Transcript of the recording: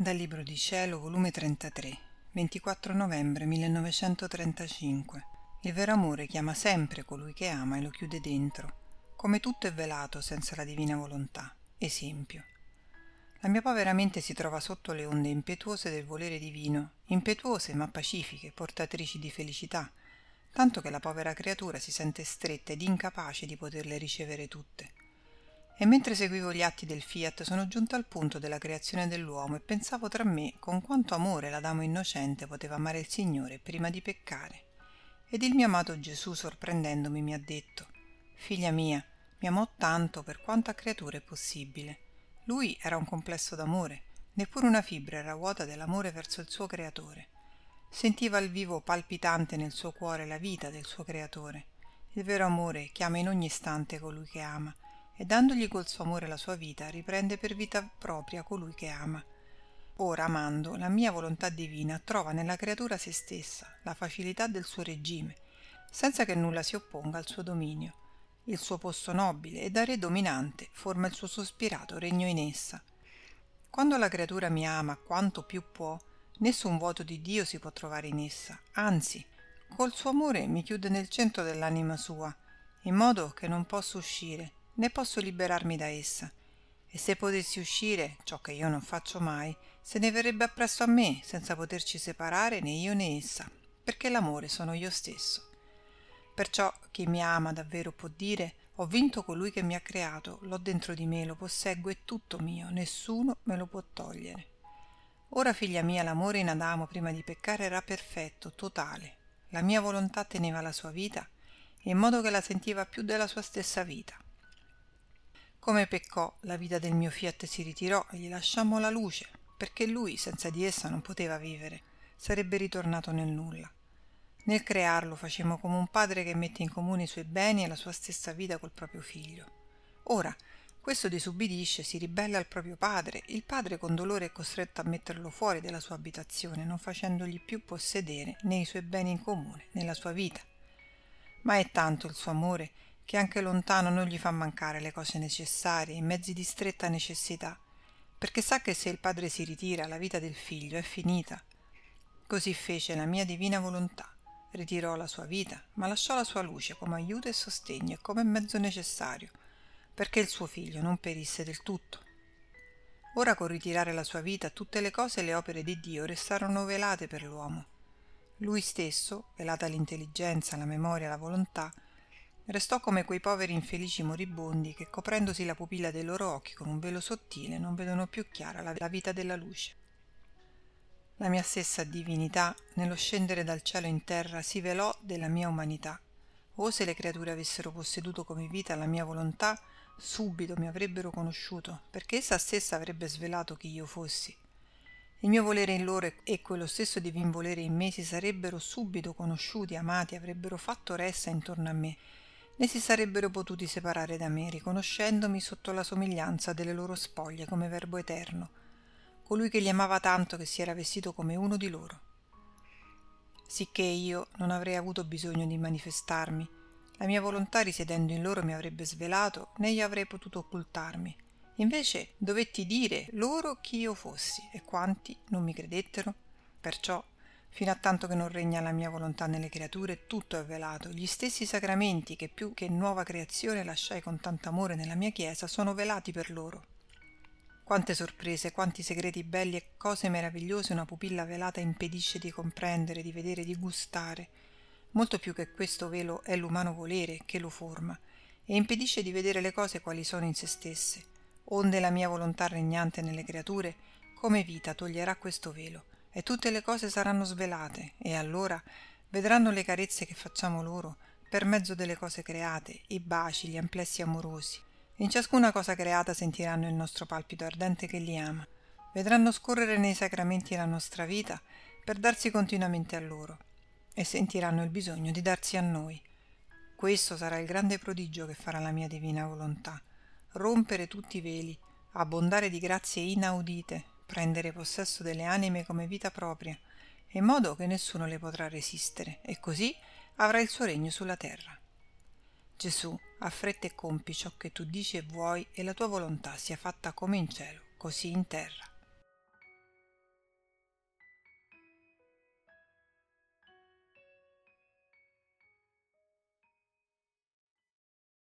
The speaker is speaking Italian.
Dal Libro di Cielo, volume 33, 24 novembre 1935. Il vero amore chiama sempre colui che ama e lo chiude dentro, come tutto è velato senza la divina volontà. Esempio. La mia povera mente si trova sotto le onde impetuose del volere divino, impetuose ma pacifiche, portatrici di felicità, tanto che la povera creatura si sente stretta ed incapace di poterle ricevere tutte. E mentre seguivo gli atti del fiat sono giunta al punto della creazione dell'uomo e pensavo tra me con quanto amore l'Adamo innocente poteva amare il Signore prima di peccare. Ed il mio amato Gesù, sorprendendomi, mi ha detto, Figlia mia, mi amò tanto per quanto a creatura è possibile. Lui era un complesso d'amore, neppure una fibra era vuota dell'amore verso il suo creatore. Sentiva il vivo palpitante nel suo cuore la vita del suo creatore. Il vero amore chiama in ogni istante colui che ama, e dandogli col suo amore la sua vita riprende per vita propria colui che ama. Ora, amando, la mia volontà divina trova nella creatura se stessa, la facilità del suo regime, senza che nulla si opponga al suo dominio. Il suo posto nobile e da re dominante forma il suo sospirato regno in essa. Quando la creatura mi ama quanto più può, nessun vuoto di Dio si può trovare in essa, anzi, col suo amore mi chiude nel centro dell'anima sua, in modo che non posso uscire, né posso liberarmi da essa. E se potessi uscire, ciò che io non faccio mai, se ne verrebbe appresso a me, senza poterci separare né io né essa, perché l'amore sono io stesso. Perciò chi mi ama davvero può dire ho vinto colui che mi ha creato, l'ho dentro di me, lo posseggo, è tutto mio, nessuno me lo può togliere. Ora, figlia mia, l'amore in Adamo prima di peccare era perfetto, totale. La mia volontà teneva la sua vita, in modo che la sentiva più della sua stessa vita. Come peccò, la vita del mio fiat si ritirò e gli lasciammo la luce, perché lui senza di essa non poteva vivere, sarebbe ritornato nel nulla. Nel crearlo facemmo come un padre che mette in comune i suoi beni e la sua stessa vita col proprio figlio. Ora, questo disubbidisce, si ribella al proprio padre, il padre con dolore è costretto a metterlo fuori della sua abitazione, non facendogli più possedere né i suoi beni in comune, né la sua vita. Ma è tanto il suo amore che anche lontano non gli fa mancare le cose necessarie in mezzi di stretta necessità, perché sa che se il padre si ritira la vita del figlio è finita. Così fece la mia divina volontà, ritirò la sua vita, ma lasciò la sua luce come aiuto e sostegno e come mezzo necessario, perché il suo figlio non perisse del tutto. Ora col ritirare la sua vita tutte le cose e le opere di Dio restarono velate per l'uomo. Lui stesso, velata l'intelligenza, la memoria, la volontà, restò come quei poveri infelici moribondi che coprendosi la pupilla dei loro occhi con un velo sottile non vedono più chiara la vita della luce. La mia stessa divinità, nello scendere dal cielo in terra, si velò della mia umanità. O se le creature avessero posseduto come vita la mia volontà, subito mi avrebbero conosciuto, perché essa stessa avrebbe svelato chi io fossi. Il mio volere in loro e quello stesso divin volere in me si sarebbero subito conosciuti, amati, avrebbero fatto ressa intorno a me, né si sarebbero potuti separare da me, riconoscendomi sotto la somiglianza delle loro spoglie come verbo eterno, colui che li amava tanto che si era vestito come uno di loro. Sicché io non avrei avuto bisogno di manifestarmi, la mia volontà risiedendo in loro mi avrebbe svelato, né io avrei potuto occultarmi. Invece dovetti dire loro chi io fossi, e quanti non mi credettero. Perciò fino a tanto che non regna la mia volontà nelle creature, tutto è velato. Gli stessi sacramenti che più che nuova creazione lasciai con tanto amore nella mia Chiesa sono velati per loro. Quante sorprese, quanti segreti belli e cose meravigliose una pupilla velata impedisce di comprendere, di vedere, di gustare. Molto più che questo velo è l'umano volere che lo forma e impedisce di vedere le cose quali sono in se stesse. Onde la mia volontà regnante nelle creature, come vita, toglierà questo velo e tutte le cose saranno svelate e allora vedranno le carezze che facciamo loro per mezzo delle cose create, i baci, gli amplessi amorosi. In ciascuna cosa creata sentiranno il nostro palpito ardente che li ama. Vedranno scorrere nei sacramenti la nostra vita per darsi continuamente a loro e sentiranno il bisogno di darsi a noi. Questo sarà il grande prodigio che farà la mia divina volontà. Rompere tutti i veli, abbondare di grazie inaudite, prendere possesso delle anime come vita propria, in modo che nessuno le potrà resistere, e così avrà il suo regno sulla terra. Gesù, affretta e compi ciò che tu dici e vuoi, e la tua volontà sia fatta come in cielo, così in terra.